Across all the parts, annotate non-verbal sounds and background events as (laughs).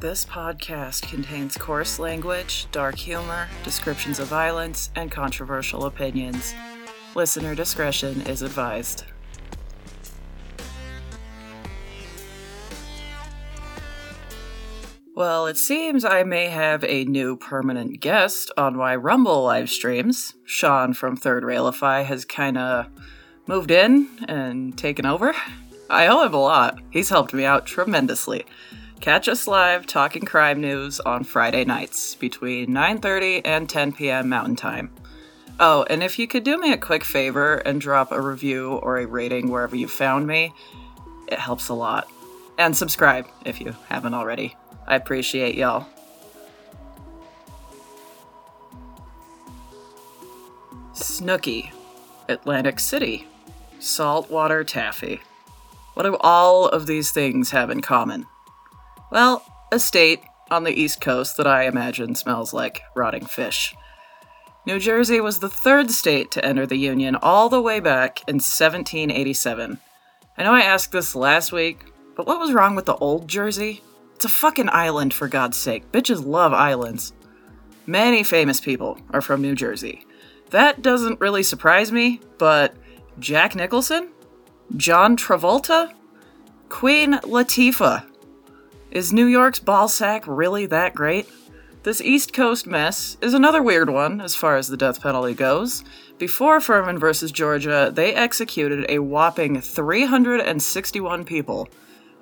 This podcast contains coarse language, dark humor, descriptions of violence, and controversial opinions. Listener discretion is advised. Well, it seems I may have a new permanent guest on my Rumble live streams. Sean from Third Railify has kinda moved in and taken over. I owe him a lot. He's helped me out tremendously. Catch us live talking crime news on Friday nights between 9:30 and 10 p.m. Mountain Time. Oh, and if you could do me a quick favor and drop a review or a rating wherever you found me, it helps a lot. And subscribe if you haven't already. I appreciate y'all. Snooki, Atlantic City, saltwater taffy. What do all of these things have in common? Well, a state on the East Coast that I imagine smells like rotting fish. New Jersey was the third state to enter the Union all the way back in 1787. I know I asked this last week, but what was wrong with the old Jersey? It's a fucking island, for God's sake. Bitches love islands. Many famous people are from New Jersey. That doesn't really surprise me, but Jack Nicholson? John Travolta? Queen Latifah? Is New York's ball sack really that great? This East Coast mess is another weird one as far as the death penalty goes. Before Furman versus Georgia, they executed a whopping 361 people.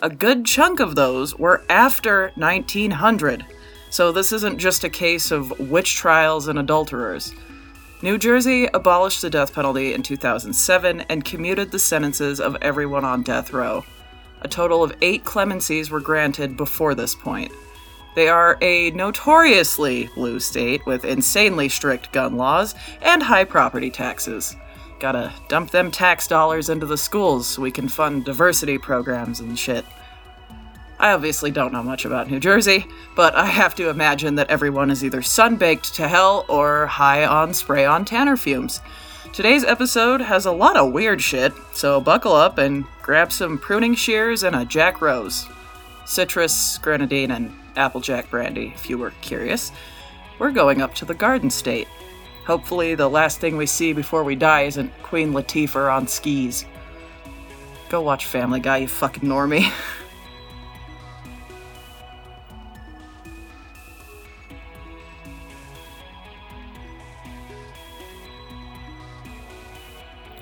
A good chunk of those were after 1900. So this isn't just a case of witch trials and adulterers. New Jersey abolished the death penalty in 2007 and commuted the sentences of everyone on death row. A total of eight clemencies were granted before this point. They are a notoriously blue state with insanely strict gun laws and high property taxes. Gotta dump them tax dollars into the schools so we can fund diversity programs and shit. I obviously don't know much about New Jersey, but I have to imagine that everyone is either sunbaked to hell or high on spray on tanner fumes. Today's episode has a lot of weird shit, so buckle up and grab some pruning shears and a Jack Rose. Citrus, grenadine, and Applejack brandy, if you were curious. We're going up to the Garden State. Hopefully, the last thing we see before we die isn't Queen Latifah on skis. Go watch Family Guy, you fucking normie. (laughs)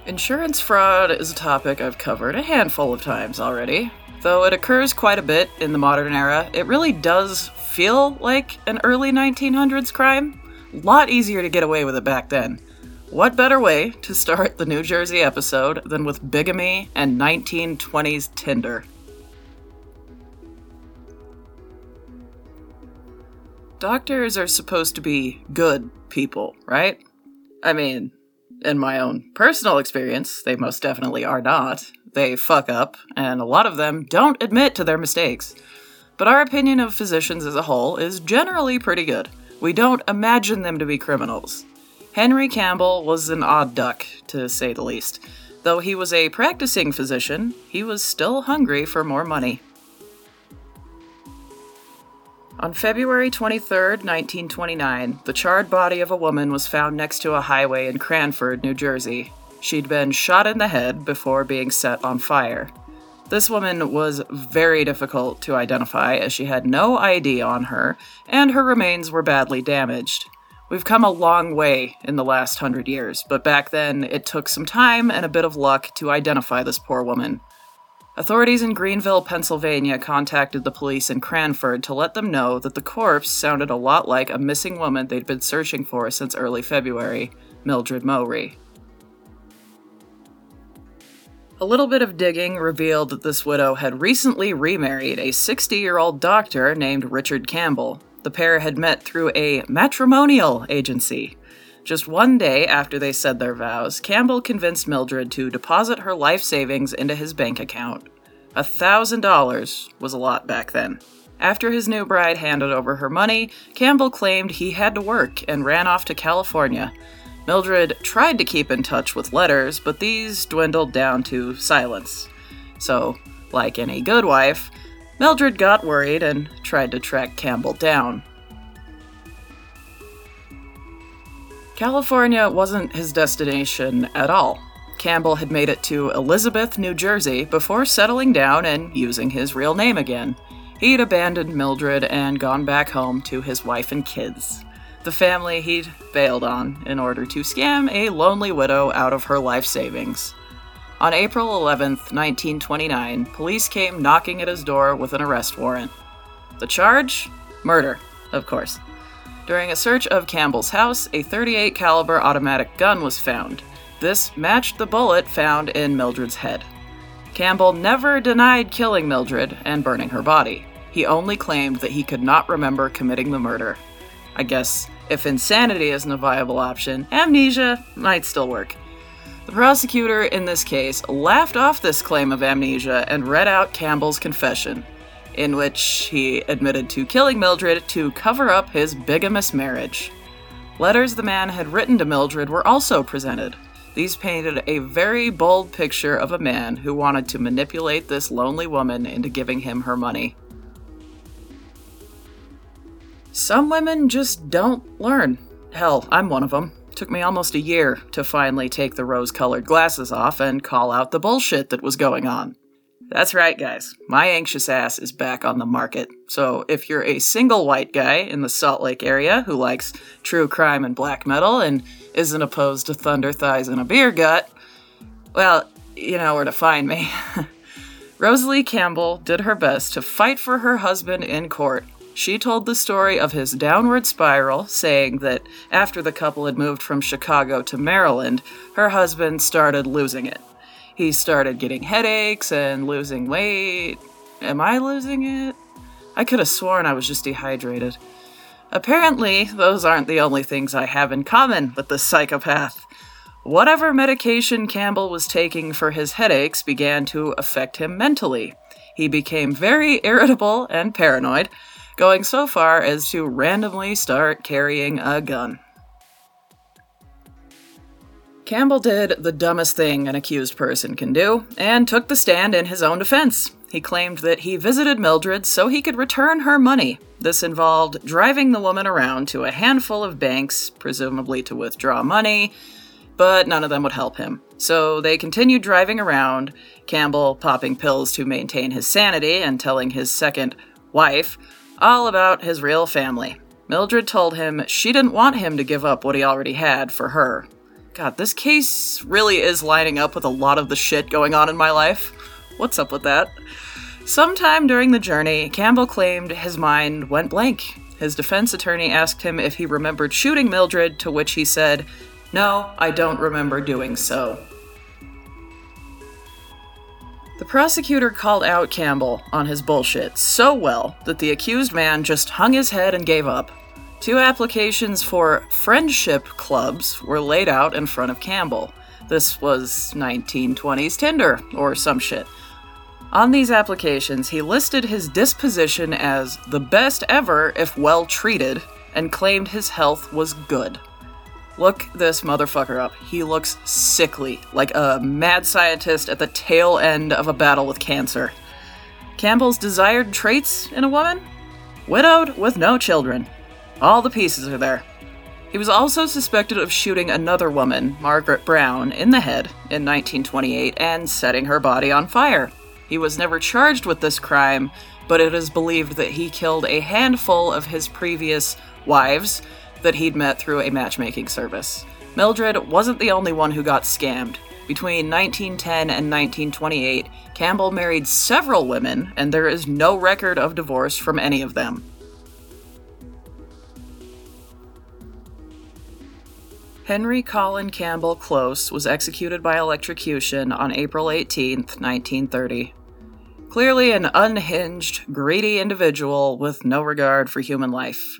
Insurance fraud is a topic I've covered a handful of times already. Though it occurs quite a bit in the modern era, it really does feel like an early 1900s crime. A lot easier to get away with it back then. What better way to start the New Jersey episode than with bigamy and 1920s Tinder? Doctors are supposed to be good people, right? I mean, in my own personal experience, they most definitely are not. They fuck up, and a lot of them don't admit to their mistakes. But our opinion of physicians as a whole is generally pretty good. We don't imagine them to be criminals. Henry Campbell was an odd duck, to say the least. Though he was a practicing physician, he was still hungry for more money. On February 23, 1929, the charred body of a woman was found next to a highway in Cranford, New Jersey. She'd been shot in the head before being set on fire. This woman was very difficult to identify as she had no ID on her, and her remains were badly damaged. We've come a long way in the last hundred years, but back then it took some time and a bit of luck to identify this poor woman. Authorities in Greenville, Pennsylvania contacted the police in Cranford to let them know that the corpse sounded a lot like a missing woman they'd been searching for since early February, Mildred Mowry. A little bit of digging revealed that this widow had recently remarried a 60 year old doctor named Richard Campbell. The pair had met through a matrimonial agency. Just one day after they said their vows, Campbell convinced Mildred to deposit her life savings into his bank account. A thousand dollars was a lot back then. After his new bride handed over her money, Campbell claimed he had to work and ran off to California. Mildred tried to keep in touch with letters, but these dwindled down to silence. So, like any good wife, Mildred got worried and tried to track Campbell down. California wasn't his destination at all. Campbell had made it to Elizabeth, New Jersey before settling down and using his real name again. He'd abandoned Mildred and gone back home to his wife and kids. The family he'd bailed on in order to scam a lonely widow out of her life savings. On April 11, 1929, police came knocking at his door with an arrest warrant. The charge? Murder, of course. During a search of Campbell's house, a 38 caliber automatic gun was found. This matched the bullet found in Mildred's head. Campbell never denied killing Mildred and burning her body. He only claimed that he could not remember committing the murder. I guess if insanity isn't a viable option, amnesia might still work. The prosecutor in this case laughed off this claim of amnesia and read out Campbell's confession, in which he admitted to killing Mildred to cover up his bigamous marriage. Letters the man had written to Mildred were also presented. These painted a very bold picture of a man who wanted to manipulate this lonely woman into giving him her money. Some women just don't learn. Hell, I'm one of them. Took me almost a year to finally take the rose colored glasses off and call out the bullshit that was going on. That's right, guys. My anxious ass is back on the market. So if you're a single white guy in the Salt Lake area who likes true crime and black metal and isn't opposed to thunder thighs and a beer gut, well, you know where to find me. (laughs) Rosalie Campbell did her best to fight for her husband in court she told the story of his downward spiral, saying that after the couple had moved from Chicago to Maryland, her husband started losing it. He started getting headaches and losing weight. Am I losing it? I could have sworn I was just dehydrated. Apparently, those aren't the only things I have in common with the psychopath. Whatever medication Campbell was taking for his headaches began to affect him mentally. He became very irritable and paranoid, going so far as to randomly start carrying a gun. Campbell did the dumbest thing an accused person can do and took the stand in his own defense. He claimed that he visited Mildred so he could return her money. This involved driving the woman around to a handful of banks, presumably to withdraw money, but none of them would help him. So they continued driving around, Campbell popping pills to maintain his sanity and telling his second wife all about his real family. Mildred told him she didn't want him to give up what he already had for her. God, this case really is lining up with a lot of the shit going on in my life. What's up with that? Sometime during the journey, Campbell claimed his mind went blank. His defense attorney asked him if he remembered shooting Mildred, to which he said, No, I don't remember doing so. The prosecutor called out Campbell on his bullshit so well that the accused man just hung his head and gave up. Two applications for friendship clubs were laid out in front of Campbell. This was 1920s Tinder or some shit. On these applications, he listed his disposition as the best ever if well treated and claimed his health was good. Look this motherfucker up. He looks sickly, like a mad scientist at the tail end of a battle with cancer. Campbell's desired traits in a woman? Widowed with no children. All the pieces are there. He was also suspected of shooting another woman, Margaret Brown, in the head in 1928 and setting her body on fire. He was never charged with this crime, but it is believed that he killed a handful of his previous wives that he'd met through a matchmaking service. Mildred wasn't the only one who got scammed. Between 1910 and 1928, Campbell married several women, and there is no record of divorce from any of them. Henry Colin Campbell Close was executed by electrocution on April 18, 1930. Clearly an unhinged, greedy individual with no regard for human life.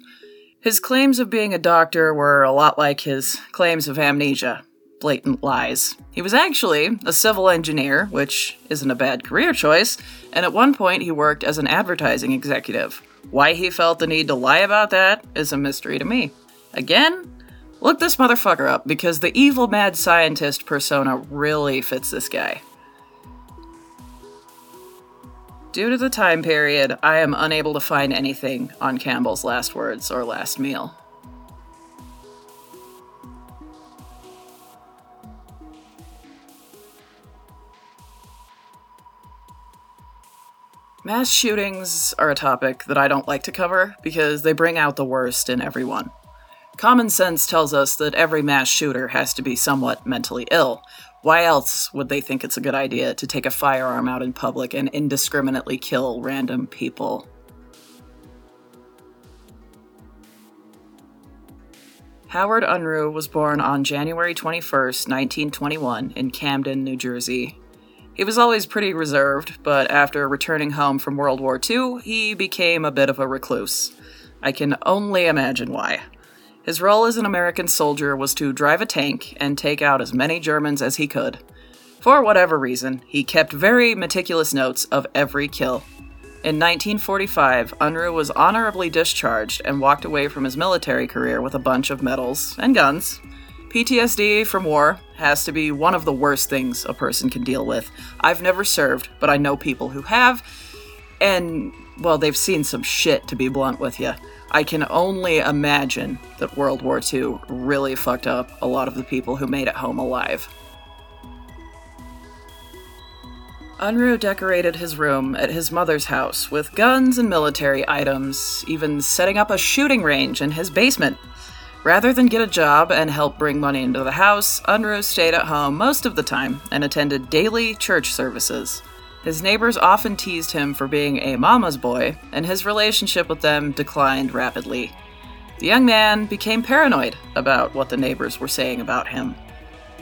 His claims of being a doctor were a lot like his claims of amnesia blatant lies. He was actually a civil engineer, which isn't a bad career choice, and at one point he worked as an advertising executive. Why he felt the need to lie about that is a mystery to me. Again, look this motherfucker up because the evil mad scientist persona really fits this guy. Due to the time period, I am unable to find anything on Campbell's last words or last meal. Mass shootings are a topic that I don't like to cover because they bring out the worst in everyone. Common sense tells us that every mass shooter has to be somewhat mentally ill. Why else would they think it's a good idea to take a firearm out in public and indiscriminately kill random people? Howard Unruh was born on January 21st, 1921, in Camden, New Jersey, he was always pretty reserved, but after returning home from World War II, he became a bit of a recluse. I can only imagine why. His role as an American soldier was to drive a tank and take out as many Germans as he could. For whatever reason, he kept very meticulous notes of every kill. In 1945, Unruh was honorably discharged and walked away from his military career with a bunch of medals and guns. PTSD from war has to be one of the worst things a person can deal with. I've never served, but I know people who have, and, well, they've seen some shit, to be blunt with you. I can only imagine that World War II really fucked up a lot of the people who made it home alive. Unruh decorated his room at his mother's house with guns and military items, even setting up a shooting range in his basement Rather than get a job and help bring money into the house, Unruh stayed at home most of the time and attended daily church services. His neighbors often teased him for being a mama's boy, and his relationship with them declined rapidly. The young man became paranoid about what the neighbors were saying about him.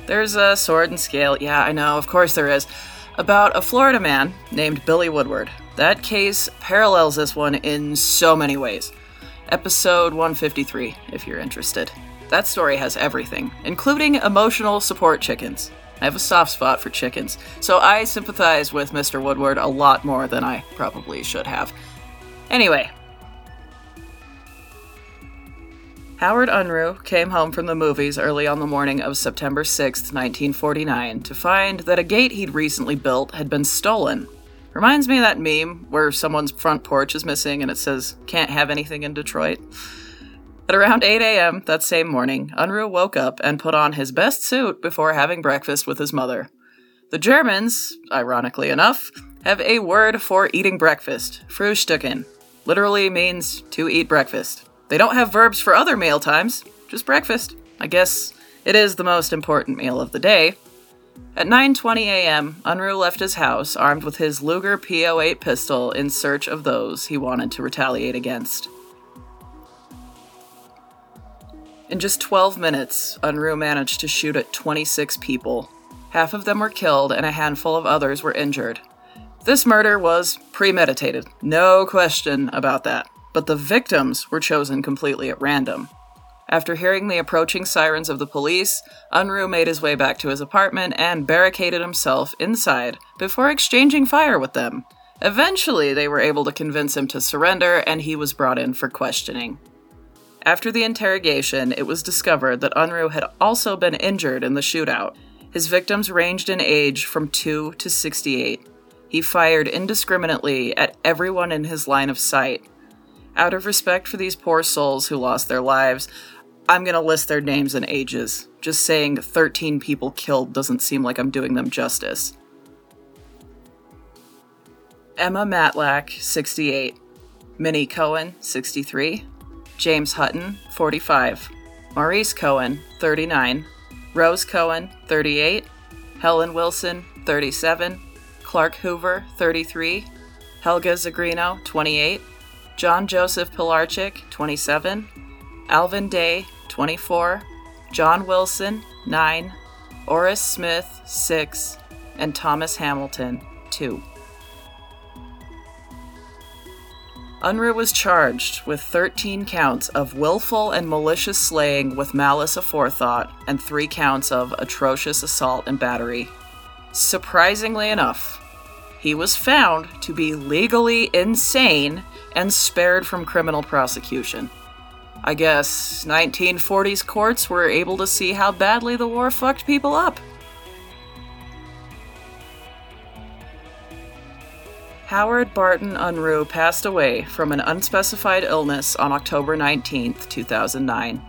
There's a sword and scale, yeah, I know, of course there is, about a Florida man named Billy Woodward. That case parallels this one in so many ways episode 153, if you're interested. That story has everything, including emotional support chickens. I have a soft spot for chickens, so I sympathize with Mr. Woodward a lot more than I probably should have. Anyway, Howard Unruh came home from the movies early on the morning of September 6, 1949, to find that a gate he'd recently built had been stolen Reminds me of that meme where someone's front porch is missing and it says, can't have anything in Detroit. At around 8 a.m. that same morning, Unruh woke up and put on his best suit before having breakfast with his mother. The Germans, ironically enough, have a word for eating breakfast, Frühstücken. Literally means to eat breakfast. They don't have verbs for other meal times, just breakfast. I guess it is the most important meal of the day, at 9:20 a.m., Unruh left his house armed with his Luger P08 pistol in search of those he wanted to retaliate against. In just 12 minutes, Unruh managed to shoot at 26 people. Half of them were killed and a handful of others were injured. This murder was premeditated, no question about that, but the victims were chosen completely at random. After hearing the approaching sirens of the police, Unruh made his way back to his apartment and barricaded himself inside before exchanging fire with them. Eventually, they were able to convince him to surrender, and he was brought in for questioning. After the interrogation, it was discovered that Unruh had also been injured in the shootout. His victims ranged in age from 2 to 68. He fired indiscriminately at everyone in his line of sight. Out of respect for these poor souls who lost their lives, I'm going to list their names and ages. Just saying 13 people killed doesn't seem like I'm doing them justice. Emma Matlack, 68. Minnie Cohen, 63. James Hutton, 45. Maurice Cohen, 39. Rose Cohen, 38. Helen Wilson, 37. Clark Hoover, 33. Helga Zegrino, 28. John Joseph Pilarchik, 27. Alvin Day, 24, John Wilson, 9, Orris Smith, 6, and Thomas Hamilton, 2. Unruh was charged with 13 counts of willful and malicious slaying with malice aforethought and 3 counts of atrocious assault and battery. Surprisingly enough, he was found to be legally insane and spared from criminal prosecution. I guess 1940s courts were able to see how badly the war fucked people up. Howard Barton Unruh passed away from an unspecified illness on October 19, 2009.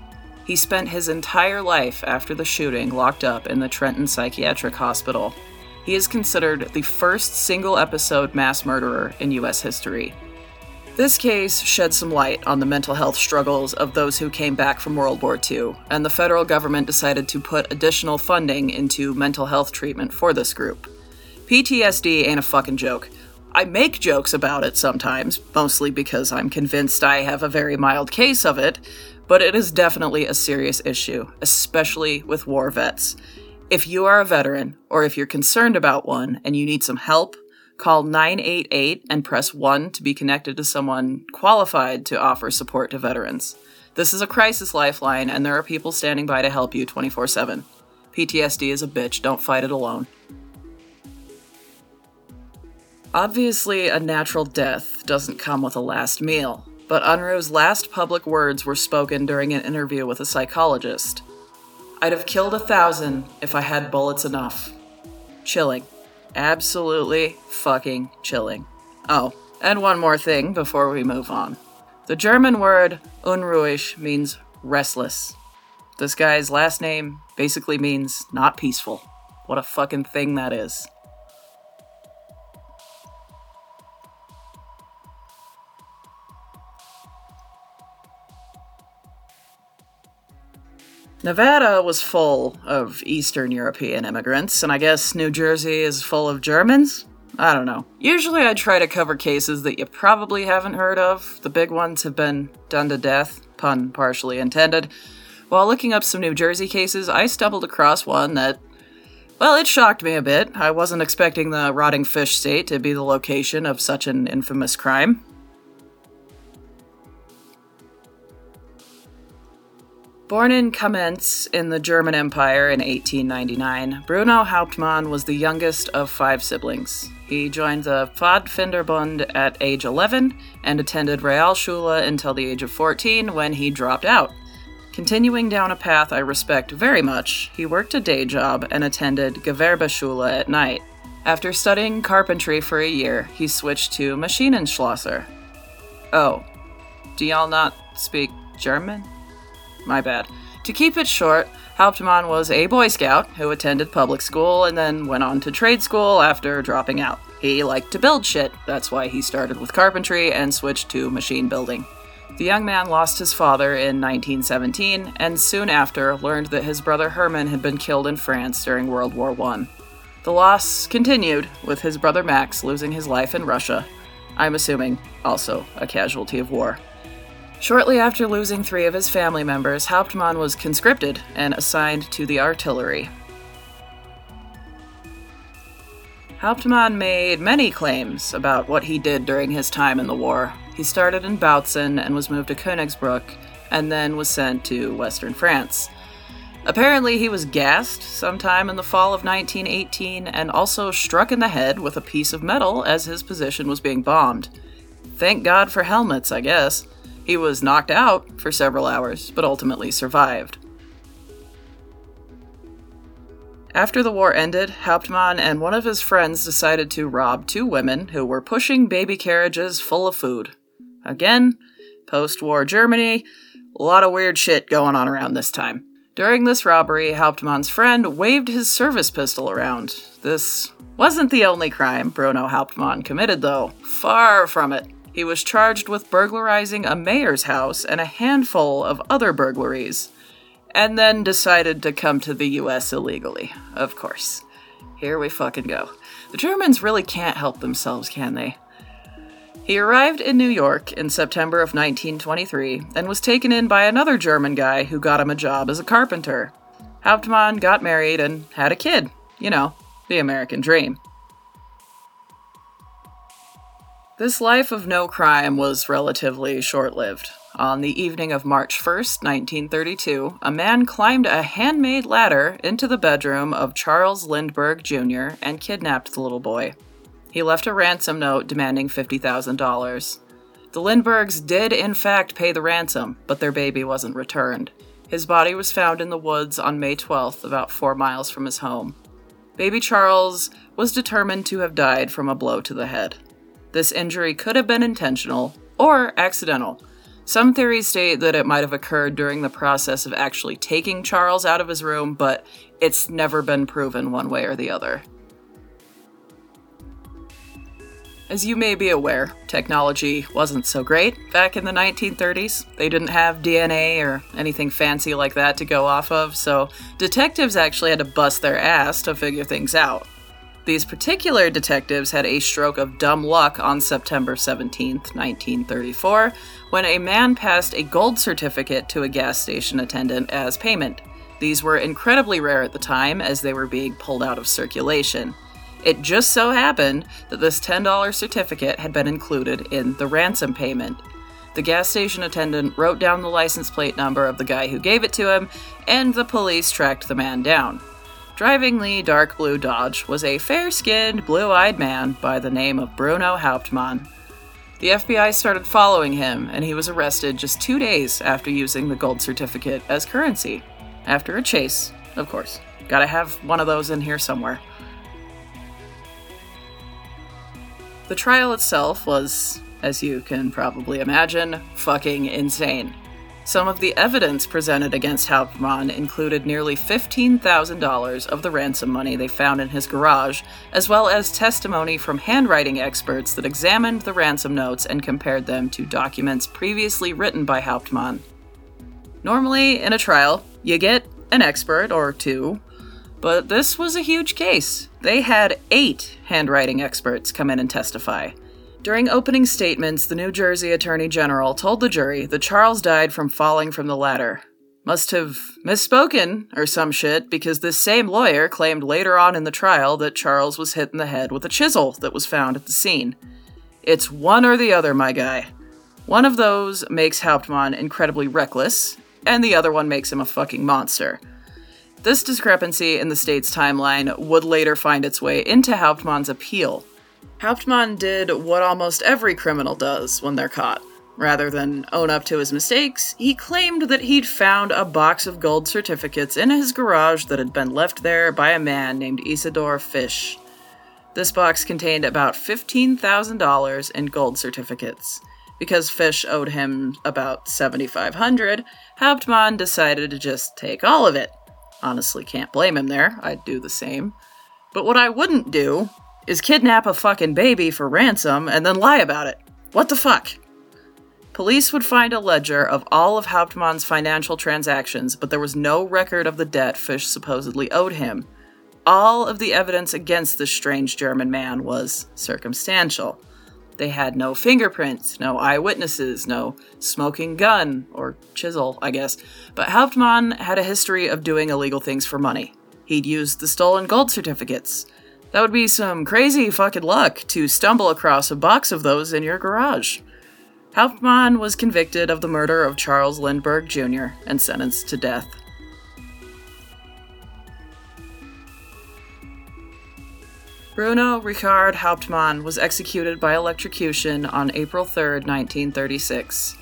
He spent his entire life after the shooting locked up in the Trenton Psychiatric Hospital. He is considered the first single episode mass murderer in U.S. history. This case shed some light on the mental health struggles of those who came back from World War II, and the federal government decided to put additional funding into mental health treatment for this group. PTSD ain't a fucking joke. I make jokes about it sometimes, mostly because I'm convinced I have a very mild case of it, but it is definitely a serious issue, especially with war vets. If you are a veteran, or if you're concerned about one and you need some help, call 988 and press 1 to be connected to someone qualified to offer support to veterans. This is a crisis lifeline, and there are people standing by to help you 24 7. PTSD is a bitch, don't fight it alone. Obviously, a natural death doesn't come with a last meal, but Unruh's last public words were spoken during an interview with a psychologist. I'd have killed a thousand if I had bullets enough. Chilling. Absolutely fucking chilling. Oh, and one more thing before we move on. The German word unruhig means restless. This guy's last name basically means not peaceful. What a fucking thing that is. Nevada was full of Eastern European immigrants, and I guess New Jersey is full of Germans? I don't know. Usually I try to cover cases that you probably haven't heard of. The big ones have been done to death, pun partially intended. While looking up some New Jersey cases, I stumbled across one that, well, it shocked me a bit. I wasn't expecting the rotting fish state to be the location of such an infamous crime. Born in Kamenz in the German Empire in 1899, Bruno Hauptmann was the youngest of five siblings. He joined the Pfadfinderbund at age 11 and attended Realschule until the age of 14 when he dropped out. Continuing down a path I respect very much, he worked a day job and attended Gewerbeschule at night. After studying carpentry for a year, he switched to Maschinenschlosser. Oh, do y'all not speak German? My bad. To keep it short, Hauptmann was a Boy Scout who attended public school and then went on to trade school after dropping out. He liked to build shit, that's why he started with carpentry and switched to machine building. The young man lost his father in 1917 and soon after learned that his brother Herman had been killed in France during World War I. The loss continued, with his brother Max losing his life in Russia. I'm assuming also a casualty of war. Shortly after losing three of his family members, Hauptmann was conscripted and assigned to the artillery. Hauptmann made many claims about what he did during his time in the war. He started in Bautzen and was moved to Königsbruck, and then was sent to western France. Apparently, he was gassed sometime in the fall of 1918 and also struck in the head with a piece of metal as his position was being bombed. Thank God for helmets, I guess. He was knocked out for several hours, but ultimately survived. After the war ended, Hauptmann and one of his friends decided to rob two women who were pushing baby carriages full of food. Again, post war Germany, a lot of weird shit going on around this time. During this robbery, Hauptmann's friend waved his service pistol around. This wasn't the only crime Bruno Hauptmann committed, though. Far from it. He was charged with burglarizing a mayor's house and a handful of other burglaries, and then decided to come to the US illegally, of course. Here we fucking go. The Germans really can't help themselves, can they? He arrived in New York in September of 1923 and was taken in by another German guy who got him a job as a carpenter. Hauptmann got married and had a kid. You know, the American dream. This life of no crime was relatively short lived. On the evening of March 1st, 1932, a man climbed a handmade ladder into the bedroom of Charles Lindbergh Jr. and kidnapped the little boy. He left a ransom note demanding $50,000. The Lindberghs did, in fact, pay the ransom, but their baby wasn't returned. His body was found in the woods on May 12th, about four miles from his home. Baby Charles was determined to have died from a blow to the head. This injury could have been intentional or accidental. Some theories state that it might have occurred during the process of actually taking Charles out of his room, but it's never been proven one way or the other. As you may be aware, technology wasn't so great back in the 1930s. They didn't have DNA or anything fancy like that to go off of, so detectives actually had to bust their ass to figure things out. These particular detectives had a stroke of dumb luck on September 17, 1934, when a man passed a gold certificate to a gas station attendant as payment. These were incredibly rare at the time as they were being pulled out of circulation. It just so happened that this $10 certificate had been included in the ransom payment. The gas station attendant wrote down the license plate number of the guy who gave it to him, and the police tracked the man down. Driving the dark blue Dodge was a fair skinned, blue eyed man by the name of Bruno Hauptmann. The FBI started following him, and he was arrested just two days after using the gold certificate as currency. After a chase, of course. Gotta have one of those in here somewhere. The trial itself was, as you can probably imagine, fucking insane. Some of the evidence presented against Hauptmann included nearly $15,000 of the ransom money they found in his garage, as well as testimony from handwriting experts that examined the ransom notes and compared them to documents previously written by Hauptmann. Normally, in a trial, you get an expert or two but this was a huge case. They had eight handwriting experts come in and testify. During opening statements, the New Jersey Attorney General told the jury that Charles died from falling from the ladder. Must have misspoken or some shit because this same lawyer claimed later on in the trial that Charles was hit in the head with a chisel that was found at the scene. It's one or the other, my guy. One of those makes Hauptmann incredibly reckless, and the other one makes him a fucking monster. This discrepancy in the state's timeline would later find its way into Hauptmann's appeal. Hauptmann did what almost every criminal does when they're caught. Rather than own up to his mistakes, he claimed that he'd found a box of gold certificates in his garage that had been left there by a man named Isidor Fish. This box contained about $15,000 in gold certificates. Because Fish owed him about 7,500, Hauptmann decided to just take all of it. Honestly, can't blame him there. I'd do the same. But what I wouldn't do is kidnap a fucking baby for ransom and then lie about it. What the fuck? Police would find a ledger of all of Hauptmann's financial transactions, but there was no record of the debt Fish supposedly owed him. All of the evidence against this strange German man was circumstantial. They had no fingerprints, no eyewitnesses, no smoking gun, or chisel, I guess. But Hauptmann had a history of doing illegal things for money. He'd used the stolen gold certificates. That would be some crazy fucking luck to stumble across a box of those in your garage. Hauptmann was convicted of the murder of Charles Lindbergh Jr. and sentenced to death. Bruno Richard Hauptmann was executed by electrocution on April 3, 1936.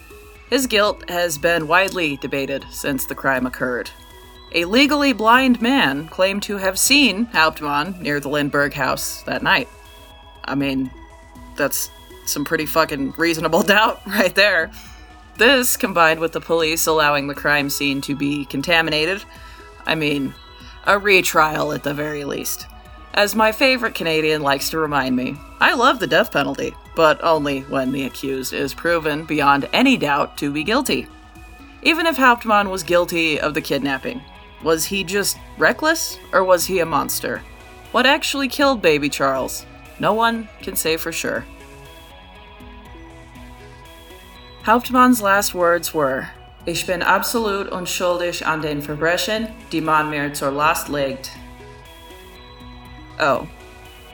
His guilt has been widely debated since the crime occurred. A legally blind man claimed to have seen Hauptmann near the Lindbergh house that night. I mean, that's some pretty fucking reasonable (laughs) doubt right there. This, combined with the police allowing the crime scene to be contaminated, I mean, a retrial at the very least. As my favorite Canadian likes to remind me, I love the death penalty, but only when the accused is proven beyond any doubt to be guilty. Even if Hauptmann was guilty of the kidnapping, was he just reckless or was he a monster? What actually killed baby Charles? No one can say for sure. Hauptmann's last words were, Ich bin absolut unschuldig an den Verbrechen, die man mir zur Last legt. Oh,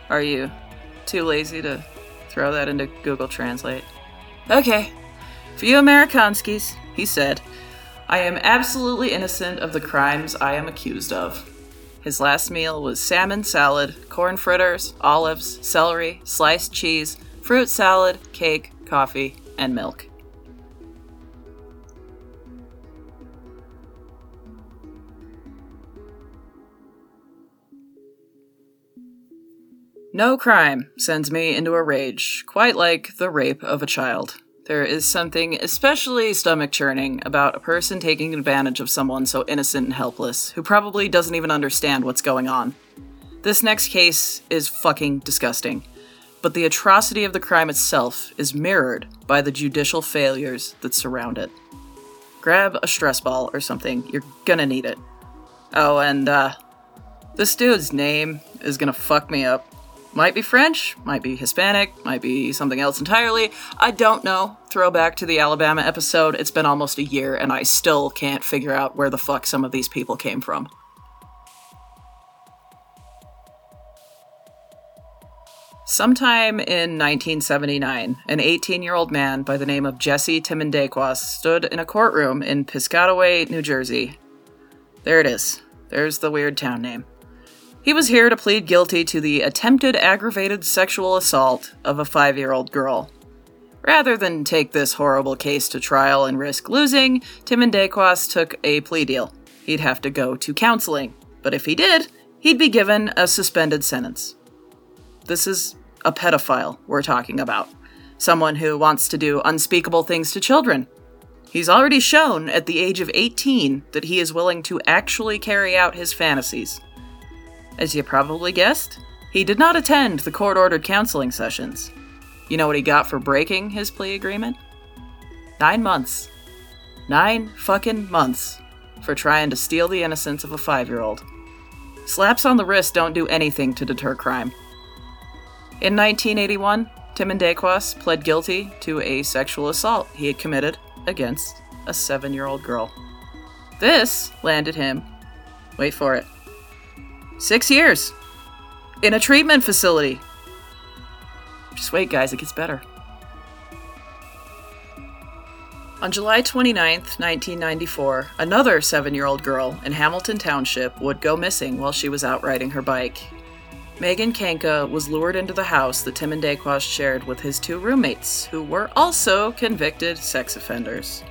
are you too lazy to throw that into Google Translate? Okay. For you Amerikanskis, he said, I am absolutely innocent of the crimes I am accused of. His last meal was salmon salad, corn fritters, olives, celery, sliced cheese, fruit salad, cake, coffee, and milk. No crime sends me into a rage, quite like the rape of a child. There is something especially stomach churning about a person taking advantage of someone so innocent and helpless, who probably doesn't even understand what's going on. This next case is fucking disgusting, but the atrocity of the crime itself is mirrored by the judicial failures that surround it. Grab a stress ball or something, you're gonna need it. Oh, and, uh, this dude's name is gonna fuck me up. Might be French, might be Hispanic, might be something else entirely. I don't know. Throwback to the Alabama episode, it's been almost a year and I still can't figure out where the fuck some of these people came from. Sometime in 1979, an 18 year old man by the name of Jesse Timmendequas stood in a courtroom in Piscataway, New Jersey. There it is. There's the weird town name. He was here to plead guilty to the attempted aggravated sexual assault of a five year old girl. Rather than take this horrible case to trial and risk losing, Timmendequas took a plea deal. He'd have to go to counseling, but if he did, he'd be given a suspended sentence. This is a pedophile we're talking about. Someone who wants to do unspeakable things to children. He's already shown at the age of 18 that he is willing to actually carry out his fantasies. As you probably guessed, he did not attend the court ordered counseling sessions. You know what he got for breaking his plea agreement? Nine months. Nine fucking months for trying to steal the innocence of a five year old. Slaps on the wrist don't do anything to deter crime. In 1981, Timmendequas pled guilty to a sexual assault he had committed against a seven year old girl. This landed him, wait for it, Six years. In a treatment facility. Just wait, guys, it gets better. On July 29, 1994, another seven year old girl in Hamilton Township would go missing while she was out riding her bike. Megan Kanka was lured into the house that Tim and Timmendequas shared with his two roommates, who were also convicted sex offenders.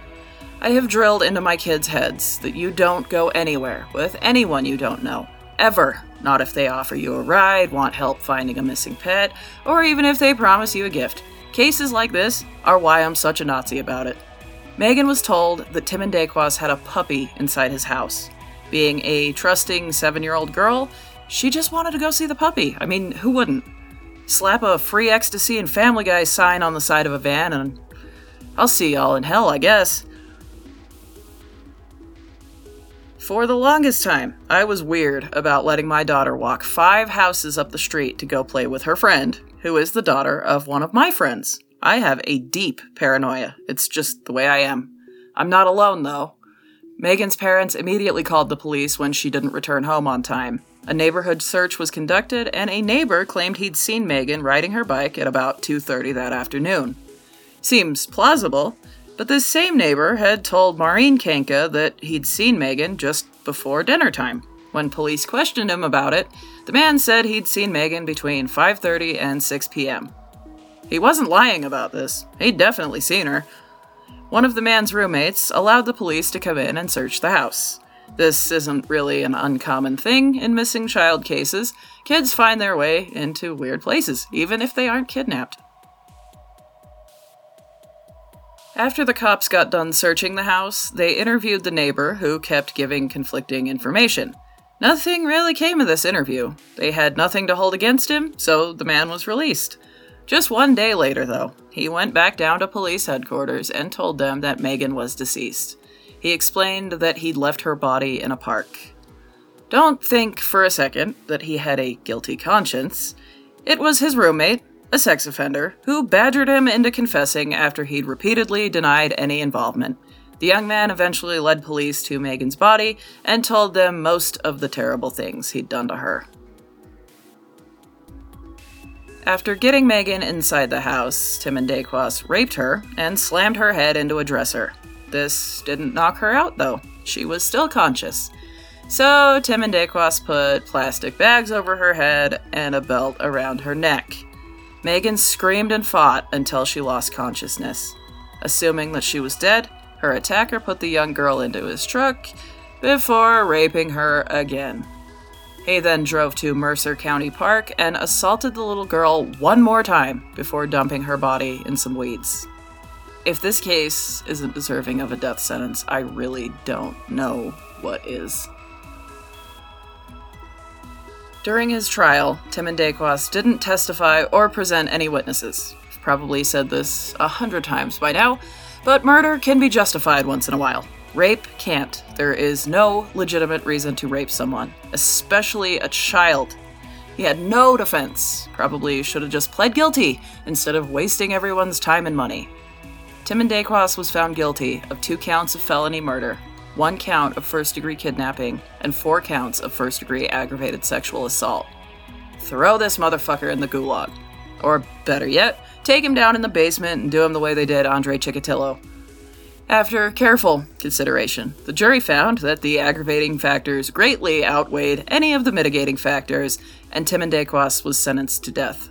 I have drilled into my kids' heads that you don't go anywhere with anyone you don't know, Ever. Not if they offer you a ride, want help finding a missing pet, or even if they promise you a gift. Cases like this are why I'm such a Nazi about it. Megan was told that Timmendequas had a puppy inside his house. Being a trusting seven year old girl, she just wanted to go see the puppy. I mean, who wouldn't? Slap a free ecstasy and Family Guy sign on the side of a van, and I'll see y'all in hell, I guess. For the longest time, I was weird about letting my daughter walk five houses up the street to go play with her friend, who is the daughter of one of my friends. I have a deep paranoia. It's just the way I am. I'm not alone, though. Megan's parents immediately called the police when she didn't return home on time. A neighborhood search was conducted, and a neighbor claimed he'd seen Megan riding her bike at about 2:30 that afternoon. Seems plausible, but this same neighbor had told Maureen Kanka that he'd seen Megan just before dinner time. When police questioned him about it, the man said he'd seen Megan between 5:30 and 6 p.m. He wasn't lying about this. He'd definitely seen her. One of the man's roommates allowed the police to come in and search the house. This isn't really an uncommon thing in missing child cases. Kids find their way into weird places, even if they aren't kidnapped. After the cops got done searching the house, they interviewed the neighbor who kept giving conflicting information. Nothing really came of this interview. They had nothing to hold against him, so the man was released. Just one day later, though, he went back down to police headquarters and told them that Megan was deceased. He explained that he'd left her body in a park. Don't think for a second that he had a guilty conscience. It was his roommate, a sex offender, who badgered him into confessing after he'd repeatedly denied any involvement. The young man eventually led police to Megan's body and told them most of the terrible things he'd done to her. After getting Megan inside the house, Timmendequas raped her and slammed her head into a dresser. This didn't knock her out, though. She was still conscious. So Timmendequas put plastic bags over her head and a belt around her neck. Megan screamed and fought until she lost consciousness. Assuming that she was dead, her attacker put the young girl into his truck before raping her again. He then drove to Mercer County Park and assaulted the little girl one more time before dumping her body in some weeds. If this case isn't deserving of a death sentence, I really don't know what is. During his trial, Timmendequas didn't testify or present any witnesses. I've probably said this a hundred times by now, but murder can be justified once in a while. Rape can't. There is no legitimate reason to rape someone, especially a child. He had no defense. Probably should have just pled guilty instead of wasting everyone's time and money. Timmendequas was found guilty of two counts of felony murder, one count of first degree kidnapping, and four counts of first degree aggravated sexual assault. Throw this motherfucker in the gulag. Or better yet, take him down in the basement and do him the way they did Andre Chikatilo after careful consideration, the jury found that the aggravating factors greatly outweighed any of the mitigating factors, and Timmendequas was sentenced to death.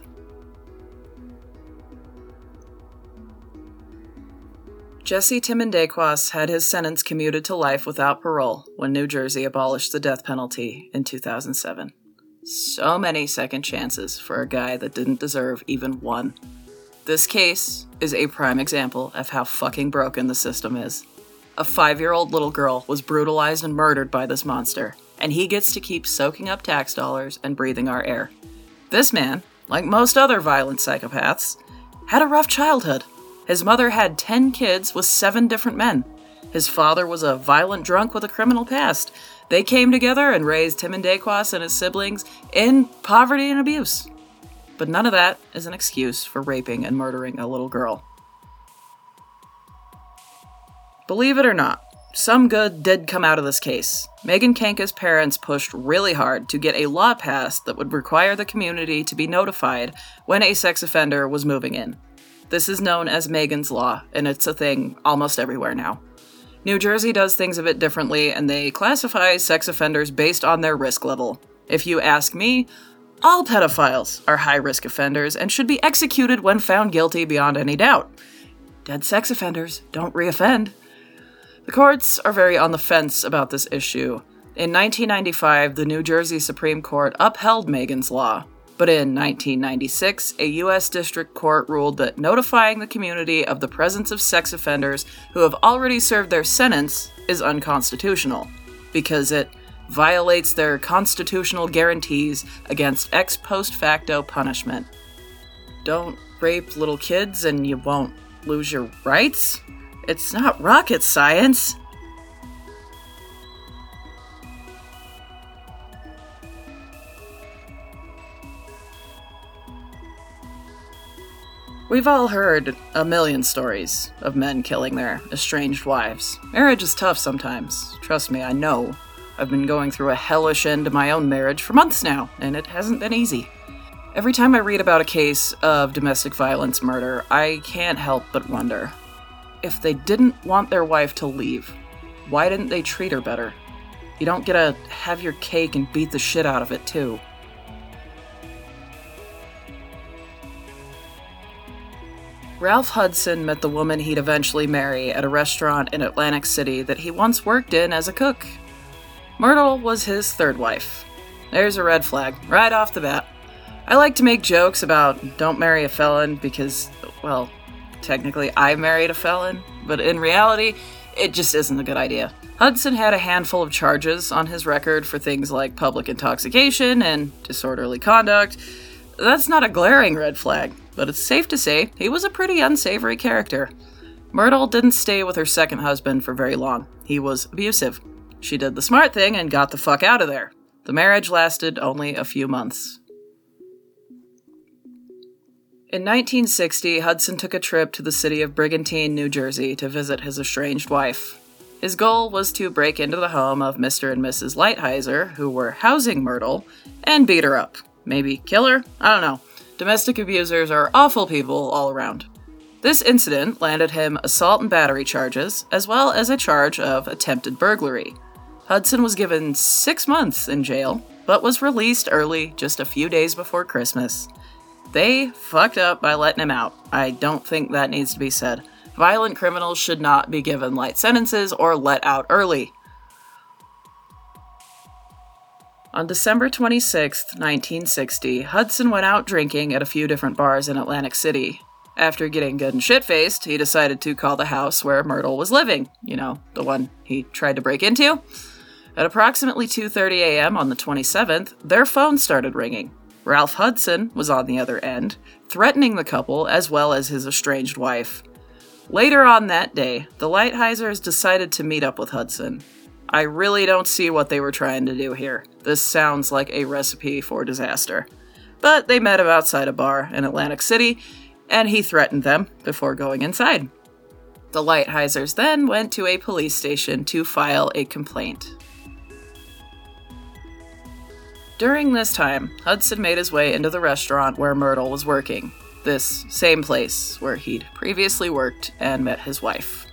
Jesse Timmendequas had his sentence commuted to life without parole when New Jersey abolished the death penalty in 2007. So many second chances for a guy that didn't deserve even one. This case is a prime example of how fucking broken the system is. A five year old little girl was brutalized and murdered by this monster, and he gets to keep soaking up tax dollars and breathing our air. This man, like most other violent psychopaths, had a rough childhood. His mother had 10 kids with seven different men. His father was a violent drunk with a criminal past. They came together and raised Timmendequas and his siblings in poverty and abuse. But none of that is an excuse for raping and murdering a little girl. Believe it or not, some good did come out of this case. Megan Kanka's parents pushed really hard to get a law passed that would require the community to be notified when a sex offender was moving in. This is known as Megan's Law, and it's a thing almost everywhere now. New Jersey does things a bit differently, and they classify sex offenders based on their risk level. If you ask me, all pedophiles are high risk offenders and should be executed when found guilty beyond any doubt. Dead sex offenders don't reoffend. The courts are very on the fence about this issue. In 1995, the New Jersey Supreme Court upheld Megan's Law, but in 1996, a U.S. District Court ruled that notifying the community of the presence of sex offenders who have already served their sentence is unconstitutional because it violates their constitutional guarantees against ex post facto punishment. Don't rape little kids and you won't lose your rights? It's not rocket science. We've all heard a million stories of men killing their estranged wives. Marriage is tough sometimes. Trust me, I know. I've been going through a hellish end to my own marriage for months now, and it hasn't been easy. Every time I read about a case of domestic violence murder, I can't help but wonder if they didn't want their wife to leave, why didn't they treat her better? You don't get to have your cake and beat the shit out of it, too. Ralph Hudson met the woman he'd eventually marry at a restaurant in Atlantic City that he once worked in as a cook. Myrtle was his third wife. There's a red flag, right off the bat. I like to make jokes about don't marry a felon because, well, technically I married a felon, but in reality, it just isn't a good idea. Hudson had a handful of charges on his record for things like public intoxication and disorderly conduct. That's not a glaring red flag, but it's safe to say he was a pretty unsavory character. Myrtle didn't stay with her second husband for very long. He was abusive. She did the smart thing and got the fuck out of there. The marriage lasted only a few months. In 1960, Hudson took a trip to the city of Brigantine, New Jersey to visit his estranged wife. His goal was to break into the home of Mr. and Mrs. Lighthizer, who were housing Myrtle, and beat her up. Maybe kill her? I don't know. Domestic abusers are awful people all around. This incident landed him assault and battery charges, as well as a charge of attempted burglary. Hudson was given six months in jail, but was released early just a few days before Christmas. They fucked up by letting him out. I don't think that needs to be said. Violent criminals should not be given light sentences or let out early. On December 26, 1960, Hudson went out drinking at a few different bars in Atlantic City. After getting good and shit faced, he decided to call the house where Myrtle was living, you know, the one he tried to break into. At approximately 2:30 a.m. on the 27th, their phone started ringing. Ralph Hudson was on the other end, threatening the couple as well as his estranged wife. Later on that day, the Lighthisers decided to meet up with Hudson. I really don't see what they were trying to do here. This sounds like a recipe for disaster. But they met him outside a bar in Atlantic City, and he threatened them before going inside. The Lighthisers then went to a police station to file a complaint. During this time, Hudson made his way into the restaurant where Myrtle was working, this same place where he'd previously worked and met his wife.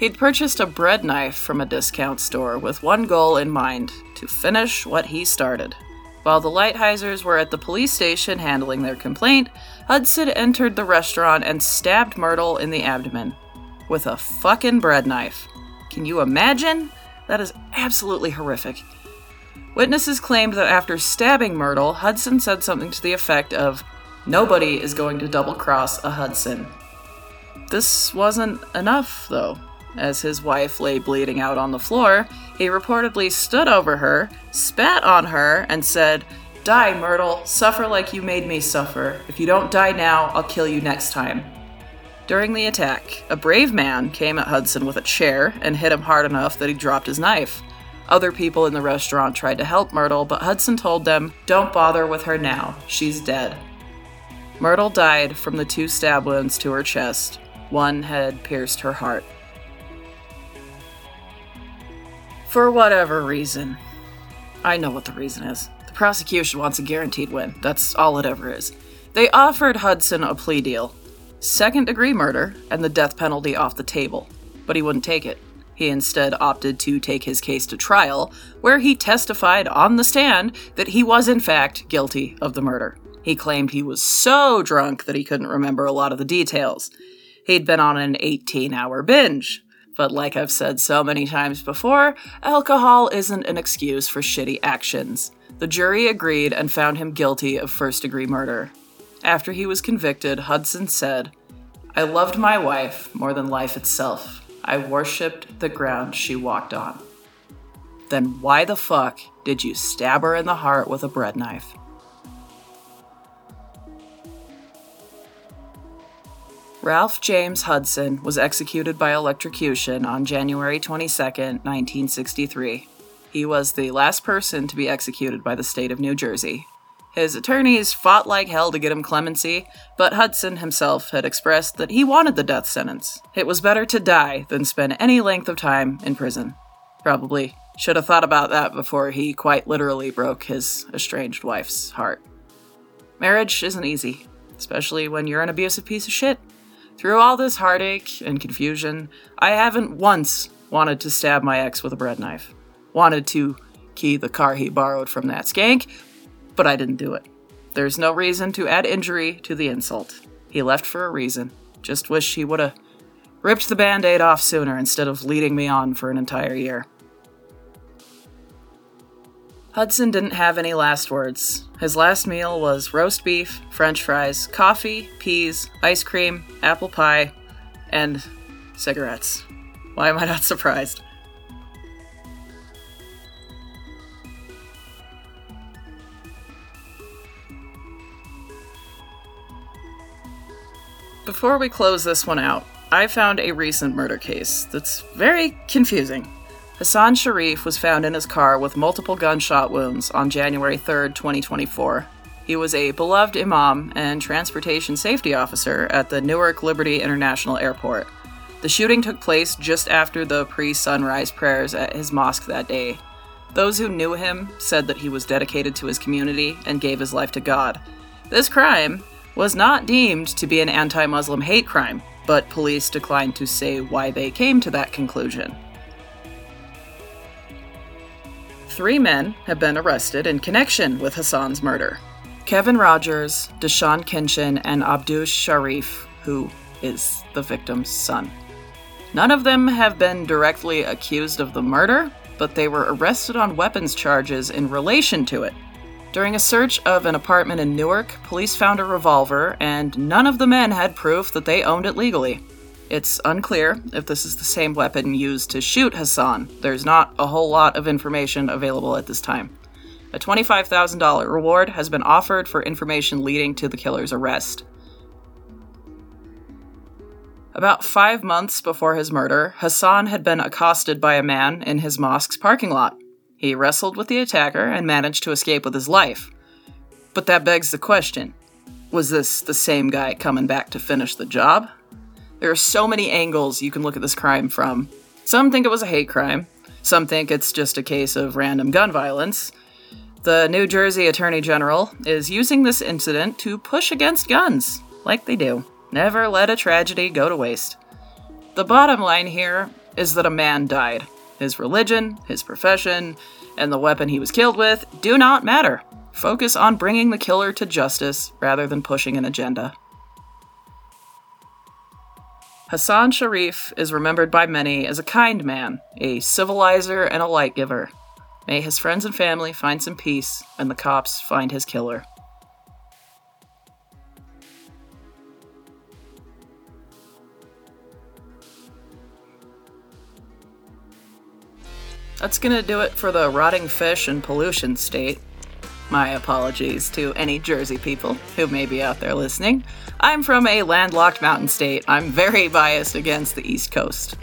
He'd purchased a bread knife from a discount store with one goal in mind to finish what he started. While the Lighthisers were at the police station handling their complaint, Hudson entered the restaurant and stabbed Myrtle in the abdomen with a fucking bread knife. Can you imagine? That is absolutely horrific. Witnesses claimed that after stabbing Myrtle, Hudson said something to the effect of, Nobody is going to double cross a Hudson. This wasn't enough, though. As his wife lay bleeding out on the floor, he reportedly stood over her, spat on her, and said, Die, Myrtle, suffer like you made me suffer. If you don't die now, I'll kill you next time. During the attack, a brave man came at Hudson with a chair and hit him hard enough that he dropped his knife. Other people in the restaurant tried to help Myrtle, but Hudson told them, Don't bother with her now, she's dead. Myrtle died from the two stab wounds to her chest. One had pierced her heart. For whatever reason. I know what the reason is. The prosecution wants a guaranteed win. That's all it ever is. They offered Hudson a plea deal second degree murder and the death penalty off the table, but he wouldn't take it. He instead opted to take his case to trial, where he testified on the stand that he was, in fact, guilty of the murder. He claimed he was so drunk that he couldn't remember a lot of the details. He'd been on an 18 hour binge. But like I've said so many times before, alcohol isn't an excuse for shitty actions. The jury agreed and found him guilty of first degree murder. After he was convicted, Hudson said, I loved my wife more than life itself. I worshipped the ground she walked on. Then why the fuck did you stab her in the heart with a bread knife? Ralph James Hudson was executed by electrocution on January 22, 1963. He was the last person to be executed by the state of New Jersey. His attorneys fought like hell to get him clemency, but Hudson himself had expressed that he wanted the death sentence. It was better to die than spend any length of time in prison. Probably should have thought about that before he quite literally broke his estranged wife's heart. Marriage isn't easy, especially when you're an abusive piece of shit. Through all this heartache and confusion, I haven't once wanted to stab my ex with a bread knife. Wanted to key the car he borrowed from that skank, but I didn't do it. There's no reason to add injury to the insult. He left for a reason. Just wish he would have ripped the band aid off sooner instead of leading me on for an entire year. Hudson didn't have any last words. His last meal was roast beef, french fries, coffee, peas, ice cream, apple pie, and cigarettes. Why am I not (laughs) surprised? Before we close this one out, I found a recent murder case that's very confusing. Hassan Sharif was found in his car with multiple gunshot wounds on January 3, 2024. He was a beloved imam and transportation safety officer at the Newark Liberty International Airport. The shooting took place just after the pre sunrise prayers at his mosque that day. Those who knew him said that he was dedicated to his community and gave his life to God. This crime was not deemed to be an anti Muslim hate crime, but police declined to say why they came to that conclusion. Three men have been arrested in connection with Hassan's murder Kevin Rogers, Deshaun Kinchin, and Abdush Sharif, who is the victim's son. None of them have been directly accused of the murder, but they were arrested on weapons charges in relation to it. During a search of an apartment in Newark, police found a revolver, and none of the men had proof that they owned it legally. It's unclear if this is the same weapon used to shoot Hassan. There's not a whole lot of information available at this time. A $25,000 reward has been offered for information leading to the killer's arrest. About five months before his murder, Hassan had been accosted by a man in his mosque's parking lot. He wrestled with the attacker and managed to escape with his life. But that begs the question was this the same guy coming back to finish the job? There are so many angles you can look at this crime from. Some think it was a hate crime, some think it's just a case of random gun violence. The New Jersey Attorney General is using this incident to push against guns, like they do. Never let a tragedy go to waste. The bottom line here is that a man died. His religion, his profession, and the weapon he was killed with do not matter. Focus on bringing the killer to justice rather than pushing an agenda. Hassan Sharif is remembered by many as a kind man, a civilizer, and a light giver. May his friends and family find some peace, and the cops find his killer. That's gonna do it for the rotting fish and pollution state. My apologies to any Jersey people who may be out there listening. I'm from a landlocked mountain state. I'm very biased against the East Coast.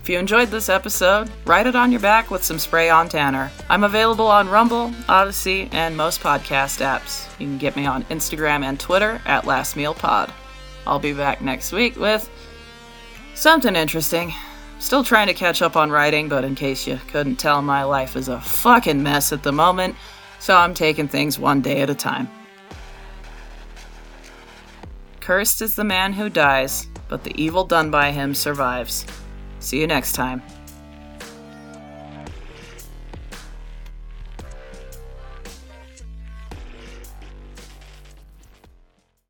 If you enjoyed this episode, write it on your back with some spray on tanner. I'm available on Rumble, Odysee, and most podcast apps. You can get me on Instagram and Twitter at Last Meal Pod. I'll be back next week with something interesting. Still trying to catch up on writing, but in case you couldn't tell, my life is a fucking mess at the moment, so I'm taking things one day at a time. Cursed is the man who dies, but the evil done by him survives. See you next time.